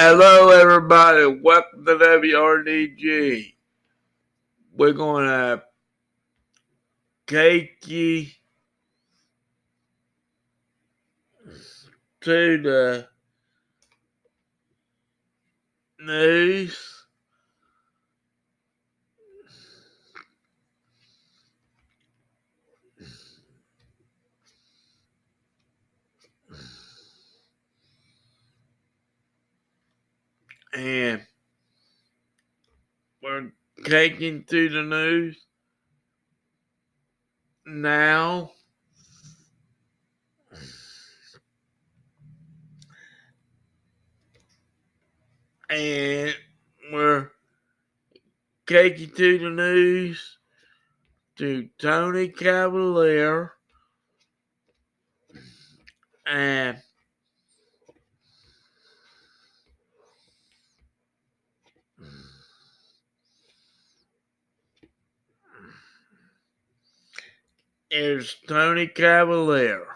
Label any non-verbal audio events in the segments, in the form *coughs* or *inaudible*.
Hello, everybody. Welcome to WRDG. We're going to take you to the news. And we're taking to the news now. And we're taking to the news to Tony Cavalier and is Tony Cavalier.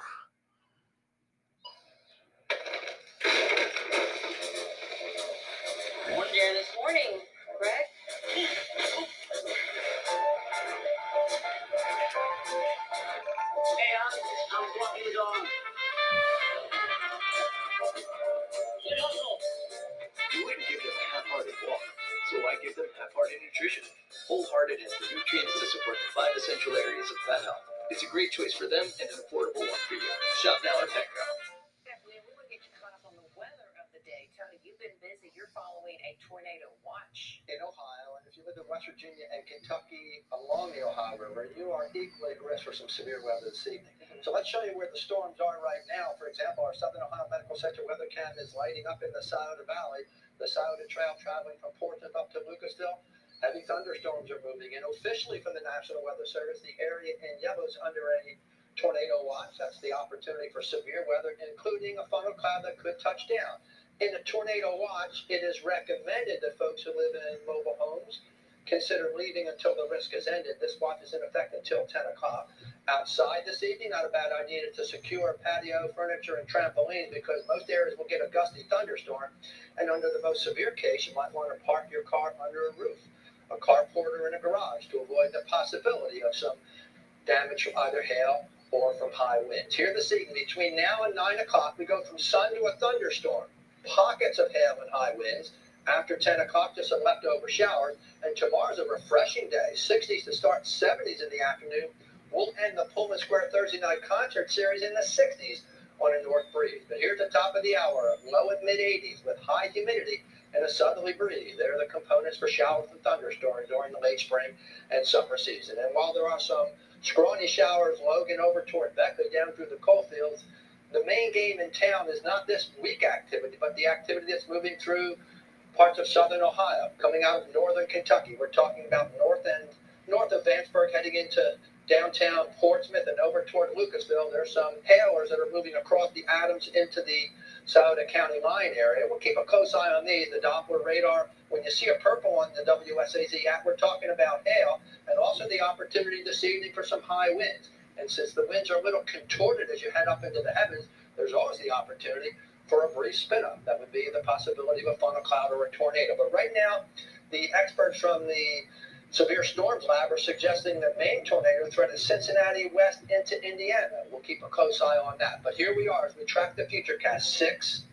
Are equally at risk for some severe weather this evening. So let's show you where the storms are right now. For example, our Southern Ohio Medical Center weather cam is lighting up in the Scioto Valley, the Scioto Trail traveling from Portsmouth up to Lucasville. Heavy thunderstorms are moving in. Officially from the National Weather Service, the area in yellow is under a tornado watch. That's the opportunity for severe weather, including a funnel cloud that could touch down. In a tornado watch, it is recommended that folks who live in mobile homes consider leaving until the risk has ended. This watch is in effect until 10 o'clock. Outside this evening, not a bad idea to secure patio furniture and trampolines because most areas will get a gusty thunderstorm. And under the most severe case, you might want to park your car under a roof, a carport, or in a garage to avoid the possibility of some damage from either hail or from high winds. Here this evening, between now and 9 o'clock, we go from sun to a thunderstorm pockets of hail and high winds. After 10 o'clock, just some leftover showers. And tomorrow's a refreshing day. 60s to start, 70s in the afternoon. We'll end the Pullman Square Thursday night concert series in the 60s on a north breeze. But here's the top of the hour, low and mid 80s with high humidity and a southerly breeze. There are the components for showers and thunderstorms during the late spring and summer season. And while there are some scrawny showers, Logan over toward Beckley down through the coal fields, the main game in town is not this weak activity, but the activity that's moving through parts of southern Ohio, coming out of northern Kentucky. We're talking about north end, north of Vanceburg, heading into downtown Portsmouth and over toward Lucasville. There's some hailers that are moving across the Adams into the Scioto County line area. We'll keep a close eye on these. The Doppler radar. When you see a purple on the WSAZ app, we're talking about hail and also the opportunity this evening for some high winds. And since the winds are a little contorted as you head up into the heavens, there's always the opportunity for a brief spin up. That would be the possibility of a funnel cloud or a tornado. But right now, the experts from the Severe Storms Lab are suggesting the main tornado threat is Cincinnati west into Indiana. We'll keep a close eye on that. But here we are as we track the future cast six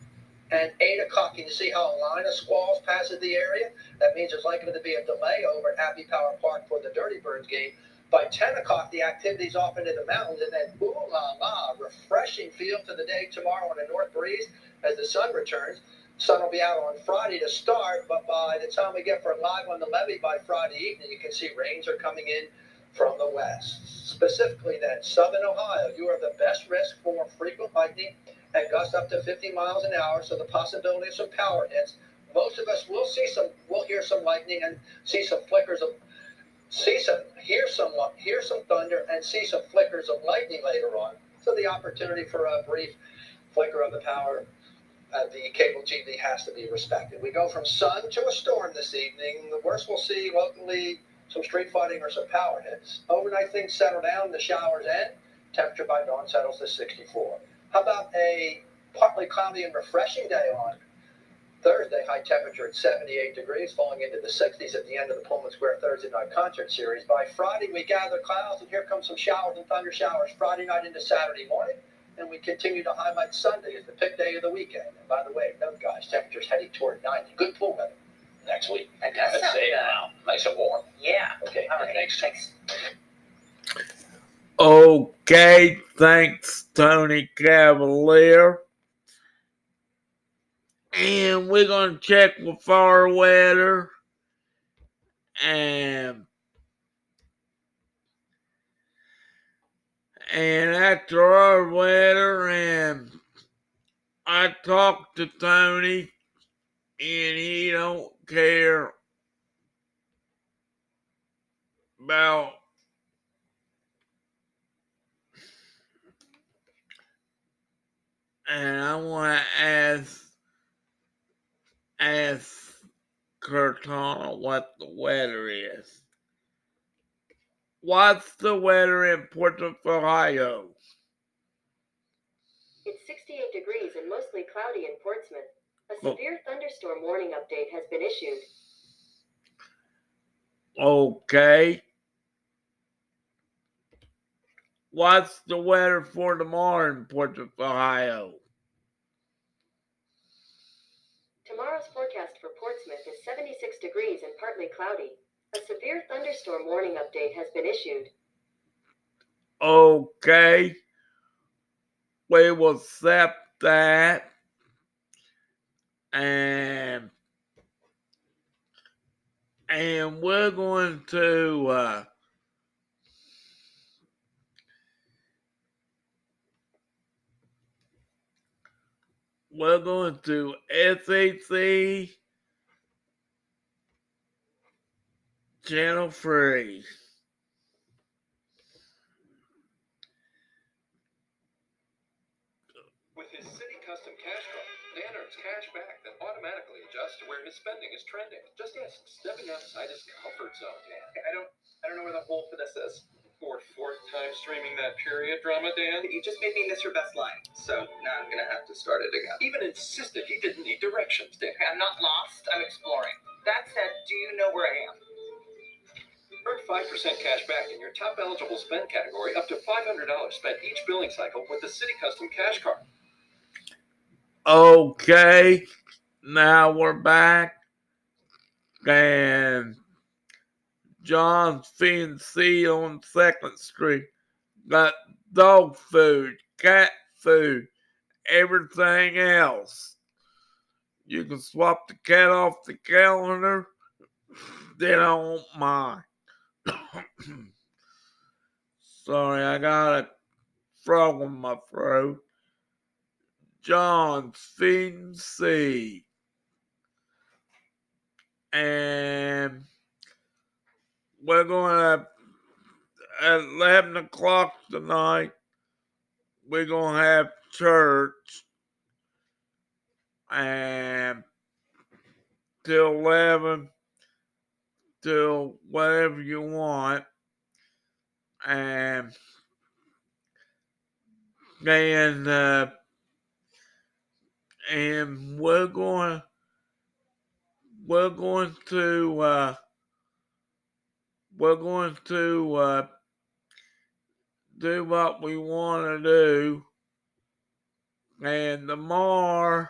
and eight o'clock. Can you see how a line of squalls passes the area? That means there's likely to be a delay over at Happy Power Park for the Dirty Birds game. By 10 o'clock, the activity's off into the mountains, and then ooh la la, refreshing feel to the day tomorrow on a north breeze as the sun returns. Sun will be out on Friday to start, but by the time we get for live on the levee by Friday evening, you can see rains are coming in from the west. Specifically, then, southern Ohio, you are the best risk for frequent lightning and gusts up to 50 miles an hour, so the possibility of some power hits. Most of us will see some, will hear some lightning and see some flickers of see some, hear some, hear some thunder, and see some flickers of lightning later on. So the opportunity for a brief flicker of the power of the cable TV has to be respected. We go from sun to a storm this evening. The worst we'll see locally some street fighting or some power hits. Overnight things settle down. The showers end. Temperature by dawn settles to 64. How about a partly cloudy and refreshing day on Thursday? high temperature at 78 degrees, falling into the 60s at the end of the Pullman Square Thursday night concert series. By Friday, we gather clouds, and here come some showers and thunder showers Friday night into Saturday morning. And we continue to highlight Sunday as the pick day of the weekend. And by the way, note, guys, temperatures heading toward 90. Good pool weather next week. That does Let's sound say, good. wow, nice and warm. Yeah. Okay, All right. thanks. Thanks. Okay, thanks, Tony Cavalier. And we're going to check with our weather. And, and after our weather, and I talked to Tony, and he don't care about and I want to ask ask Cortana what the weather is. What's the weather in Puerto Ohio? It's 68 degrees and mostly cloudy in Portsmouth. A Oh. severe thunderstorm warning update has been issued. Okay. What's the weather for tomorrow in Puerto Ohio? Tomorrow's forecast for Portsmouth is 76 degrees and partly cloudy. A severe thunderstorm warning update has been issued. Okay. We will accept that. And and we're going to uh we're going to SAC Channel 3. With his Citi Custom Cash Card, Dan earns cash back that automatically adjusts to where his spending is trending. Just ask stepping outside his comfort zone, Dan. I don't I don't know where the hole for this is. For fourth time streaming that period drama, Dan? You just made me miss your best line, so now I'm gonna have to start it again. Even insisted he didn't need directions, Dan. I'm not lost. I'm exploring. That said, do you know where I am? Earn 5% cash back in your top eligible spend category up to $500 spent each billing cycle with the Citi Custom Cash Card. Okay, now we're back. And John's Feed and Seed on Second Street got dog food, cat food, everything else. You can swap the cat off the calendar. They don't mind. *coughs* Sorry, I got a frog in my throat. Feed and Seed. And we're going to, at 11 o'clock tonight, we're going to have church. And till 11, till whatever you want. And and uh, and we're going we're going to uh, we're going to uh, do what we want to do and tomorrow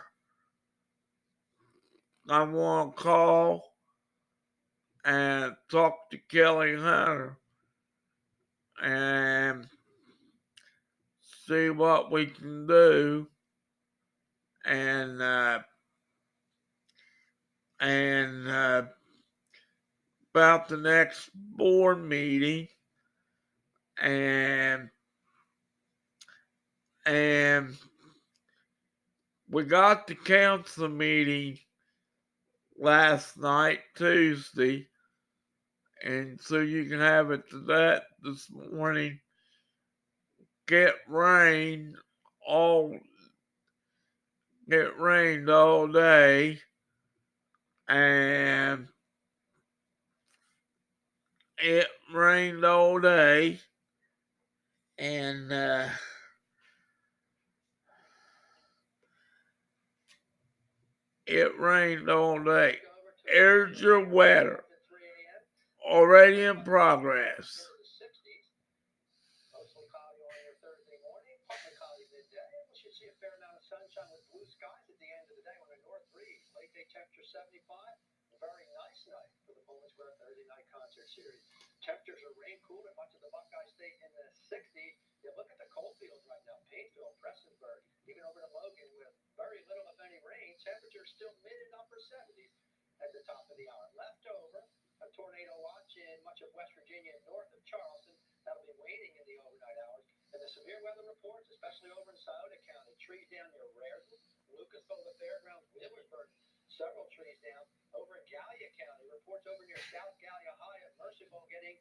I want to call and talk to Kelly Hunter and see what we can do and uh, and uh, about the next board meeting and and we got the council meeting last night Tuesday and so you can have it to that this morning get rain all it rained all day and it rained all day and uh it rained all day. Here's your weather. At 3 a.m. Already in progress. Into the 60s. Mostly cloudy on your Thursday morning, partly cloudy midday. We should see a fair amount of sunshine with blue skies at the end of the day when a north breeze. Late day temperature 75. Very nice night for the Pullman Square Thursday night concert series. Temperatures are rain cool in much of the Buckeye State in the 60s. You look at the cold fields right now, Paintsville, Prestonsburg, even over to Logan with very little, if any, rain. Temperatures still mid and upper 70s at the top of the hour. A tornado in much of West Virginia and north of Charleston. That'll be waning in the overnight hours. And the severe weather reports, especially over in Scioto County, trees down near Rarden, Lucasville, the fairgrounds, Wheelersburg, several trees down. Over in Gallia County, reports over near South Gallia High at Mercerville getting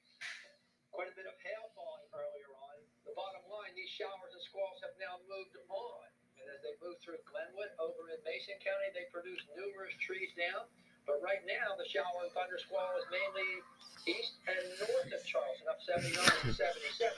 quite a bit of hail falling earlier on. The bottom line, these showers and squalls have now moved on. And as they move through Glenwood, over in Mason County, they produce numerous trees down. But right now, the shower and thunder squall is mainly east and north of Charleston, up 79 and 77.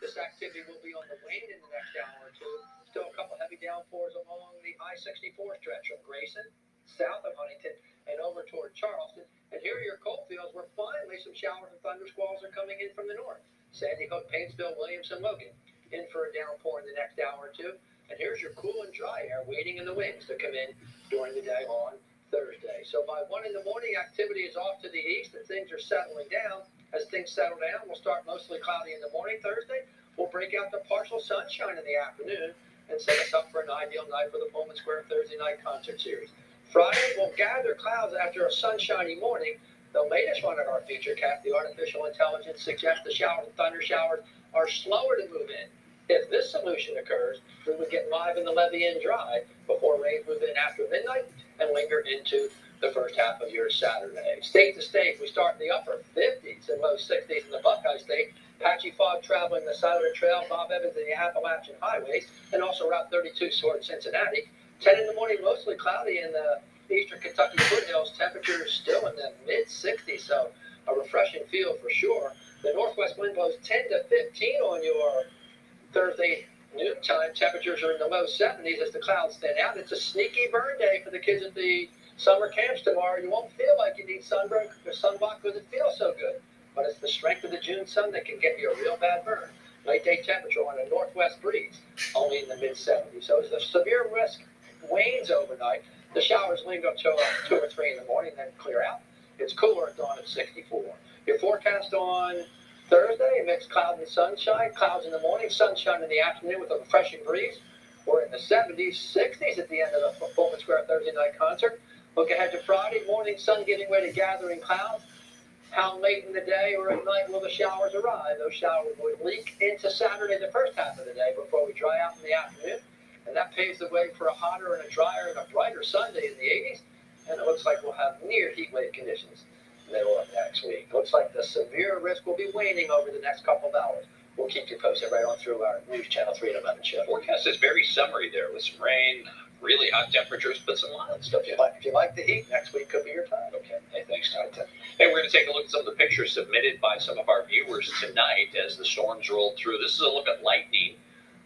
This activity will be on the wane in the next hour or two. Still a couple heavy downpours along the I-64 stretch from Grayson, south of Huntington, and over toward Charleston. And here are your coal fields where finally some showers and thunder squalls are coming in from the north. Sandy Hook, Paintsville, Williamson, Logan, in for a downpour in the next hour or two. And here's your cool and dry air waiting in the wings to come in during the day on Thursday. So by one in the morning, activity is off to the east and things are settling down. As things settle down, we'll start mostly cloudy in the morning Thursday. We'll break out the partial sunshine in the afternoon and set us up for an ideal night for the Pullman Square Thursday night concert series. Friday, we'll gather clouds after a sunshiny morning. The latest one in our future cast, the artificial intelligence, suggests the showers and thunder showers are slower to move in. If this solution occurs, we would get live in the levee and dry before rain move in after midnight and linger into the first half of your Saturday. State to state, we start in the upper 50s and low 60s in the Buckeye State. Patchy fog traveling the Southern Trail, Bob Evans and the Appalachian highways, and also Route 32 toward Cincinnati. 10 in the morning, mostly cloudy in the eastern Kentucky foothills. Temperatures still in the mid 60s, so a refreshing feel for sure. The northwest wind blows 10 to 15 on your Thursday noontime. Temperatures are in the low 70s as the clouds thin out. It's a sneaky burn day for the kids at the summer camps tomorrow. You won't feel like you need sunburn or sunblock because it feels so good. But it's the strength of the June sun that can get you a real bad burn. Late day temperature on a northwest breeze, only in the mid 70s. So as the severe risk wanes overnight, the showers linger until uh, 2 or 3 in the morning, then clear out. It's cooler at dawn at 64. Your forecast on Thursday, a mixed cloud and sunshine. Clouds in the morning, sunshine in the afternoon with a refreshing breeze. We're in the 70s, 60s at the end of the Pullman Square Thursday night concert. Look ahead to Friday morning, sun giving way to gathering clouds. How late in the day or at night will the showers arrive? Those showers would leak into Saturday, the first half of the day, before we dry out in the afternoon. And that paves the way for a hotter and a drier and a brighter Sunday in the 80s. And it looks like we'll have near heat wave conditions middle of next week. Looks like the severe risk will be waning over the next couple of hours. We'll keep you posted right on through our News Channel 3 and 11 show. Forecast is very summery there with some rain, really hot temperatures, but some mild stuff. if you like, if you like the heat, next week could be your time. Okay, hey, thanks, Todd. Hey, we're going to take a look at some of the pictures submitted by some of our viewers tonight as the storms rolled through. This is a look at lightning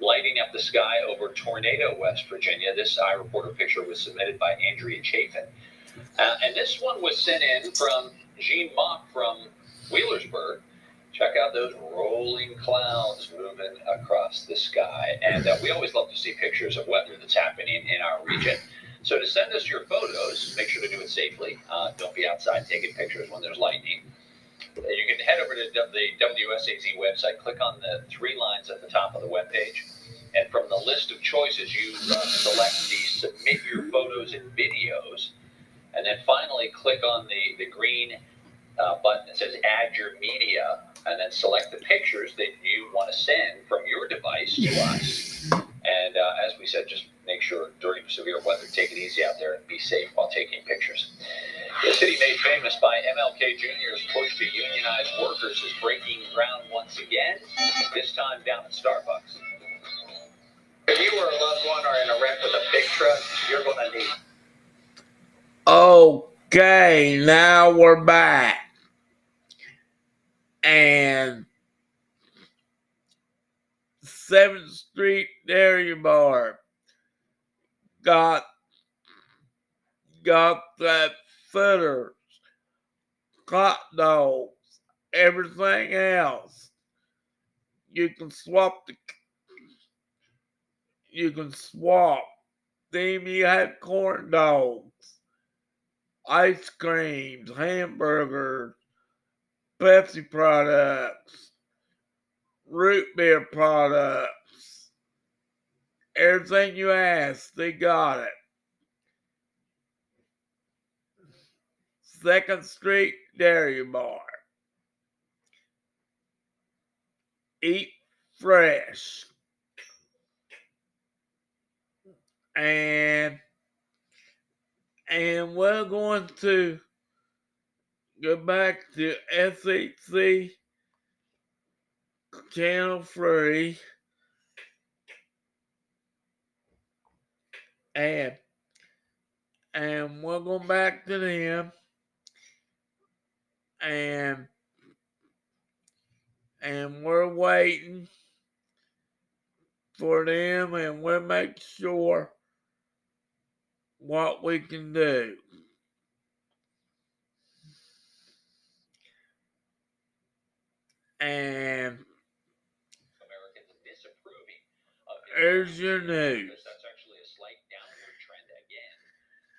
lighting up the sky over Tornado, West Virginia. This reporter picture was submitted by Andrea Chafin. Uh, and this one was sent in from Gene Mock from Wheelersburg. Check out those rolling clouds moving across the sky. And uh, we always love to see pictures of weather that's happening in our region. So to send us your photos, make sure to do it safely. Uh, don't be outside taking pictures when there's lightning. You can head over to the WSAZ website, click on the three lines at the top of the webpage, and from the list of choices, you uh, select the submit your photos and videos, and then finally click on the, the green uh, button that says add your media, and then select the pictures that you want to send from your device to us. And uh, as we said, just make sure during severe weather, take it easy out there and be safe while taking pictures. The city made famous by MLK Jr.'s push to unionize workers is breaking ground once again, this time down at Starbucks. If you or a loved one are in a wreck with a big truck, you're going to need Okay, now we're back. And 7th Street Dairy Bar got got that fritters, hot dogs, everything else. You can swap the you can swap. Then you had corn dogs, ice creams, hamburgers, Pepsi products, root beer products. Everything you ask, they got it. Second Street Dairy Bar. Eat fresh. And and we're going to go back to SHC channel three and and we're going back to them. And and we're waiting for them and we'll make sure what we can do. And Americans disapproving of Here's your news. That's actually a slight downward trend again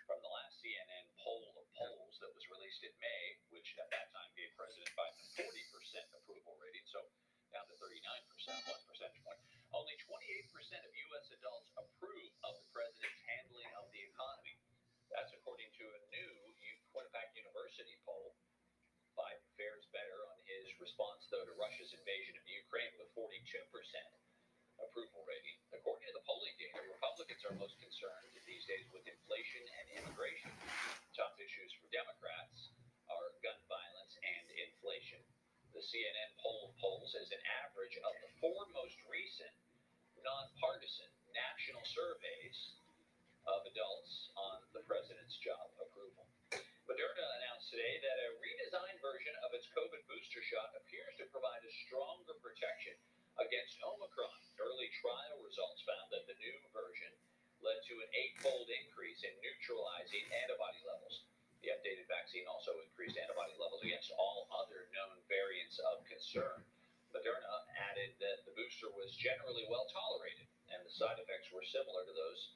from the last CNN poll of polls that was released in May, which at that time gave President Biden a 40% approval rating, so down to 39%, one percentage point. Only 28% of U.S. adults approve of the president's handling of the economy. That's according to a new U- University poll. Biden fares better on his response, though, to Russia's invasion of Ukraine with 42% approval rating. According to the polling data, Republicans are most concerned these days with inflation and immigration. Top issues for Democrats are gun violence and inflation. The CNN poll polls as an average of the four most recent nonpartisan national surveys of adults on the president's job approval. Moderna announced today that a redesigned version of its COVID booster shot appears to provide a stronger protection against Omicron. Early trial results found that the new version led to an eightfold increase in neutralizing antibody levels. The updated vaccine also increased antibody levels against all other known variants of concern. Moderna added that the booster was generally well tolerated and the side effects were similar to those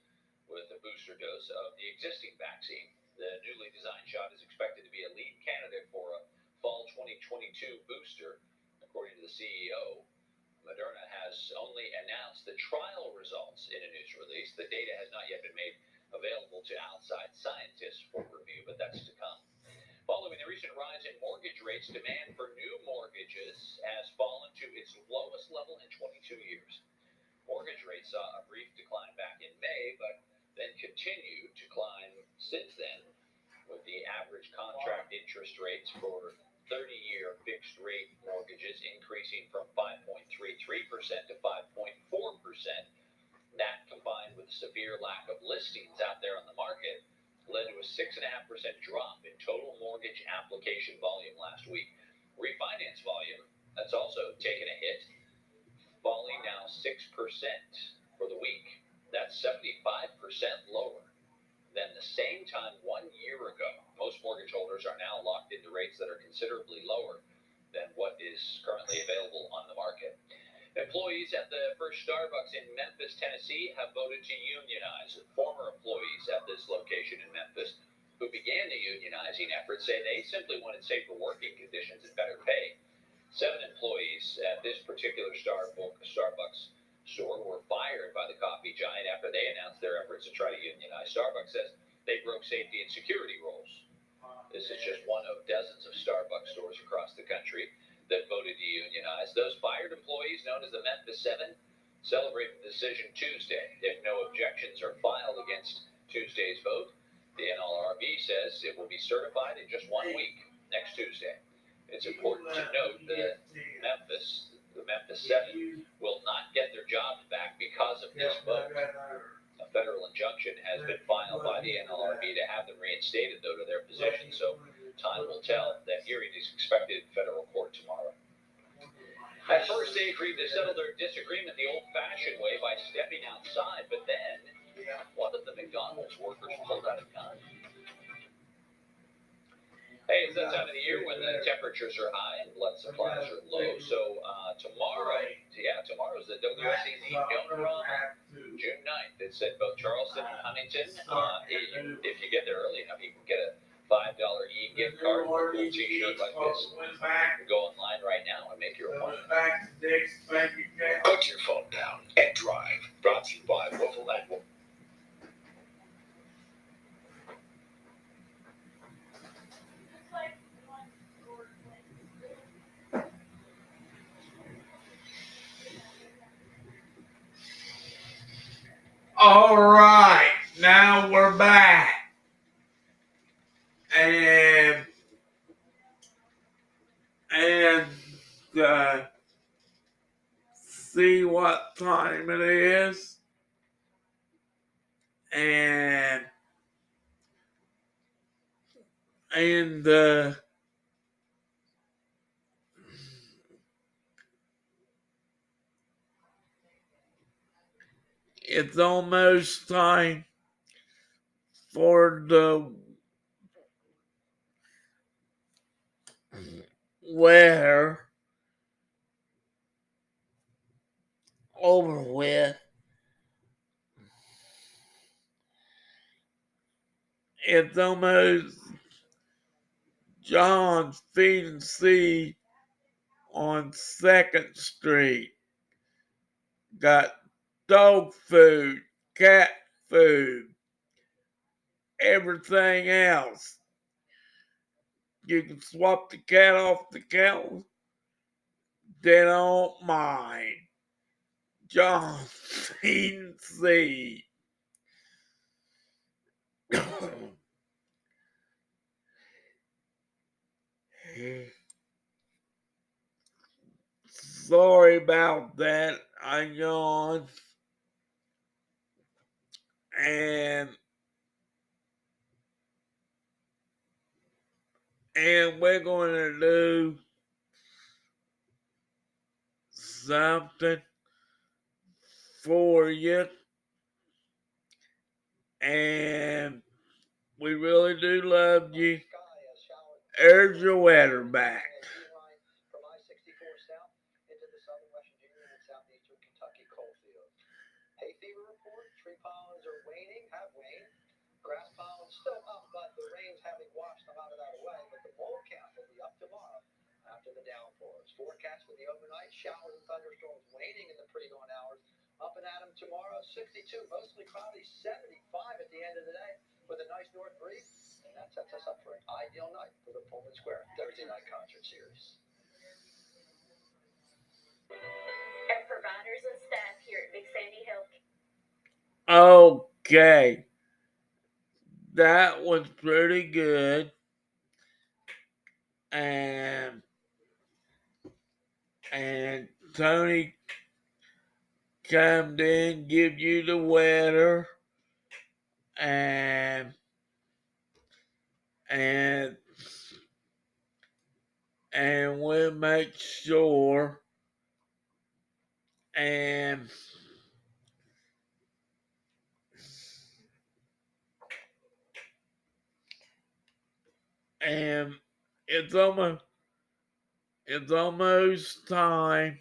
with a booster dose of the existing vaccine. The newly designed shot is expected to be a lead candidate for a fall 2022 booster, according to the CEO. Moderna has only announced the trial results in a news release. The data has not yet been made available to outside scientists for review, but that's to come. Following the recent rise in mortgage rates, demand for new mortgages has fallen to its lowest level in 22 years. Mortgage rates saw a brief decline back in May, but then continued to climb since then, with the average contract interest rates for 30 year fixed rate mortgages increasing from 5.33% to 5.4%. That combined with severe lack of listings out there on the market led to a 6.5% drop in total mortgage application volume last week. Refinance volume, that's also taken a hit, falling now 6% for the week. That's 75% lower than the same time one year ago. Most mortgage holders are now locked into rates that are considerably lower than what is currently available on the market. Employees at the first Starbucks in Memphis, Tennessee have voted to unionize. Former employees at this location in Memphis who began the unionizing effort say they simply wanted safer working conditions and better pay. Seven employees at this particular Starbucks store were fired by the coffee giant after they announced their efforts to try to unionize. Starbucks says they broke safety and security rules. This is just one of dozens of Starbucks stores across the country that voted to unionize. Those fired employees, known as the Memphis Seven, celebrate the decision Tuesday. If no objections are filed against Tuesday's vote, the NLRB says it will be certified in just one week, next Tuesday. It's important to note that Memphis, the Memphis Seven, will not get their jobs back because of this vote. A federal injunction has been filed by the NLRB to have them reinstated, though, to their position. So time will tell. That hearing is expected in federal court tomorrow. At first, they agreed to settle their disagreement the old-fashioned way by stepping outside, but then one of the McDonald's workers pulled out a gun. It's that time of the year when the temperatures are high and blood supplies are low. So uh, tomorrow, yeah, tomorrow's the Don't Run June 9th. It's at both Charleston and Huntington. Uh, if, if you get there early enough, you can get a five dollar e gift card for a cool T-shirt like this. Went back, You can go online right now and make your appointment. went back to Dick's bank account. Put your phone down and drive. Brought to you by Woofle and All right, now we're back. And and uh, see what time it is. And and uh, it's almost time for the weather over with. It's almost John's Feed and Seed on Second Street. Got dog food, cat food, everything else. You can swap the cat off the counter. They don't mind. John Seed. *coughs* Sorry about that. I yawned. And and we're going to do something for you. And we really do love you. There's your weather back. From I-64 south into the southern West Virginia and southeastern Kentucky coal fields. Hay fever report, tree pollens are waning, have waned. Grass pollens still up, but the rain's having washed a lot of that away. But the bowl count will be up tomorrow after the downpours. Forecast for the overnight showers and thunderstorms waning in the pre-dawn hours. Up and at 'em tomorrow, 62, mostly cloudy, 75 at the end of the day with a nice north breeze. And that sets us up for an ideal night for the Pullman Square Thursday night concert series. And providers and staff here at Big Sandy Health Okay. That was pretty good. And and Tony come in, give you the weather. And and and we'll make sure. And and it's almost it's almost time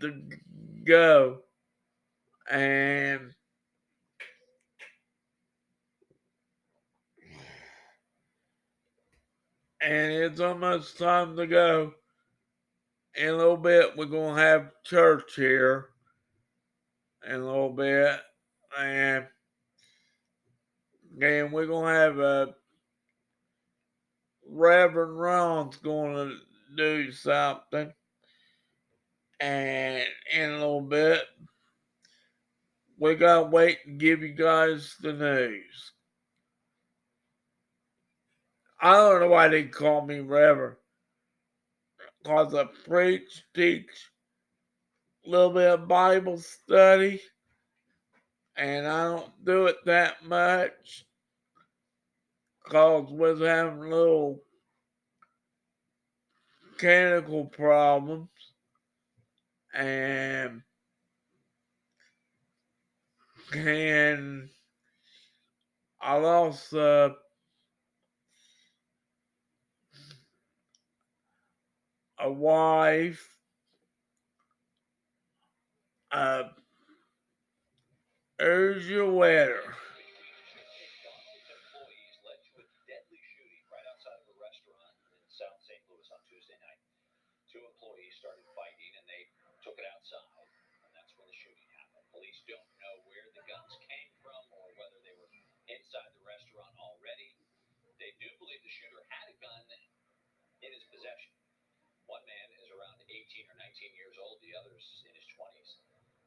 to go and and it's almost time to go. In a little bit we're gonna have church here. In a little bit and and we're gonna have a Reverend Ron's gonna do something and in a little bit we gotta wait and give you guys the news. I don't know why they call me Reverend. Because I preach, teach a little bit of Bible study, and I don't do it that much cause was having little mechanical problems and can I lost uh, a wife, uh, here's your letter. Louis on Tuesday night. Two employees started fighting and they took it outside, and that's when the shooting happened. Police don't know where the guns came from or whether they were inside the restaurant already. They do believe the shooter had a gun in his possession. One man is around 18 or 19 years old, the other's in his 20s.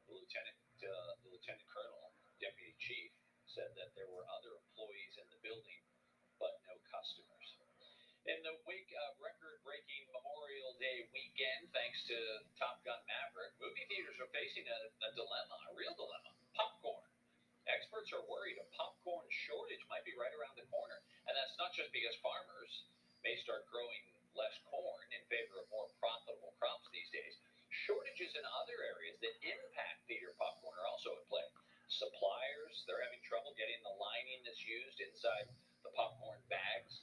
The lieutenant, uh, the lieutenant colonel, deputy chief, said that there were other employees in the building, but no customers. In the wake of uh, record-breaking Memorial Day weekend, thanks to Top Gun Maverick, movie theaters are facing a, a dilemma, a real dilemma: popcorn. Experts are worried a popcorn shortage might be right around the corner, and that's not just because farmers may start growing less corn in favor of more profitable crops these days. Shortages in other areas that impact theater popcorn are also at play. Suppliers, they're having trouble getting the lining that's used inside the popcorn bags.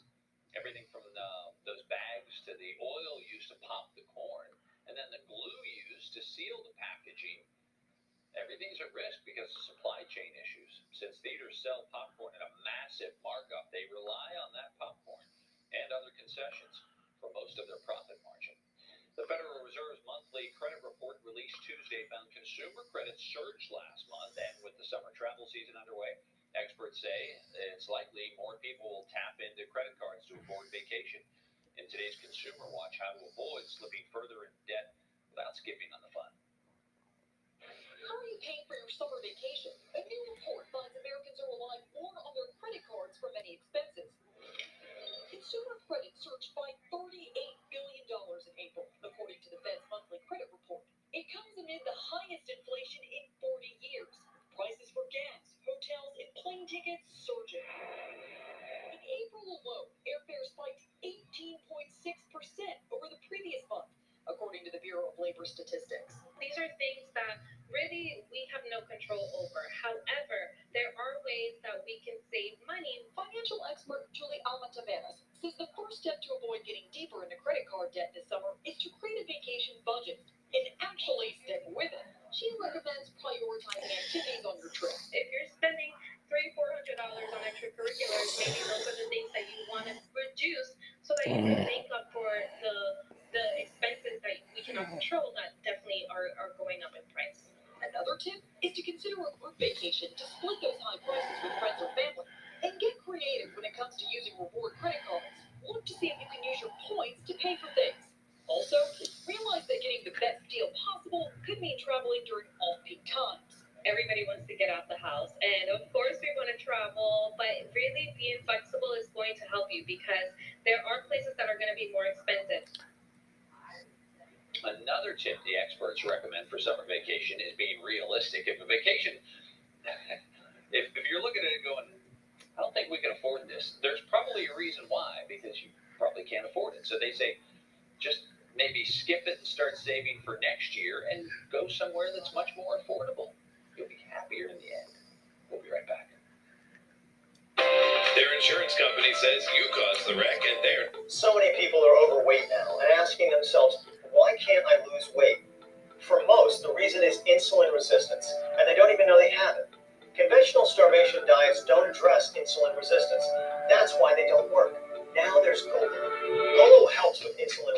Everything from the, those bags to the oil used to pop the corn, and then the glue used to seal the packaging. Everything's at risk because of supply chain issues. Since theaters sell popcorn at a massive markup, they rely on that popcorn and other concessions for most of their profit margin. The Federal Reserve's monthly credit report released Tuesday found consumer credit surged last month, and with the summer travel season underway, experts say it's likely more people will tap into credit cards to avoid vacation. In today's Consumer Watch, how to avoid slipping further in debt without skipping on the fun. How are you paying for your summer vacation? A new report finds Americans are relying more on their credit cards for many expenses. Consumer credit surged by $38 billion in April, according to the Fed's monthly credit report. It comes amid the highest inflation in 40 years. Prices for gas, hotels, and plane tickets surging. Labor Statistics. These are things that really we have no control over. However, there are ways that we can save money. Financial expert Julie Almataveras says the first step to avoid getting deeper into credit card debt this summer is to create a vacation budget and actually stick with it. She recommends prioritizing activities on your trip. If you're spending three, four hundred dollars on extracurriculars, maybe those are the things that you want to reduce so that you can make up for the the expenses that we cannot control that definitely are, are going up in price. Another tip is to consider a group vacation to split those high prices with friends or family. And get creative when it comes to using reward credit cards. Look to see if you can use your points to pay for things. Also, realize that getting the best deal possible could mean traveling during off-peak times. Everybody wants to get out the house, and of course we want to travel, but really being flexible is going to help you because there are places that are going to be more expensive. Another tip the experts recommend for summer vacation is being realistic. If a vacation, *laughs* if, if you're looking at it going, I don't think we can afford this, there's probably a reason why, because you probably can't afford it. So they say, just maybe skip it and start saving for next year and go somewhere that's much more affordable. You'll be happier in the end. We'll be right back. Their insurance company says you caused the wreck and they're So many people are overweight now and asking themselves, why can't I lose weight? For most, the reason is insulin resistance, and they don't even know they have it. Conventional starvation diets don't address insulin resistance. That's why they don't work. Now there's Golo. Golo helps with insulin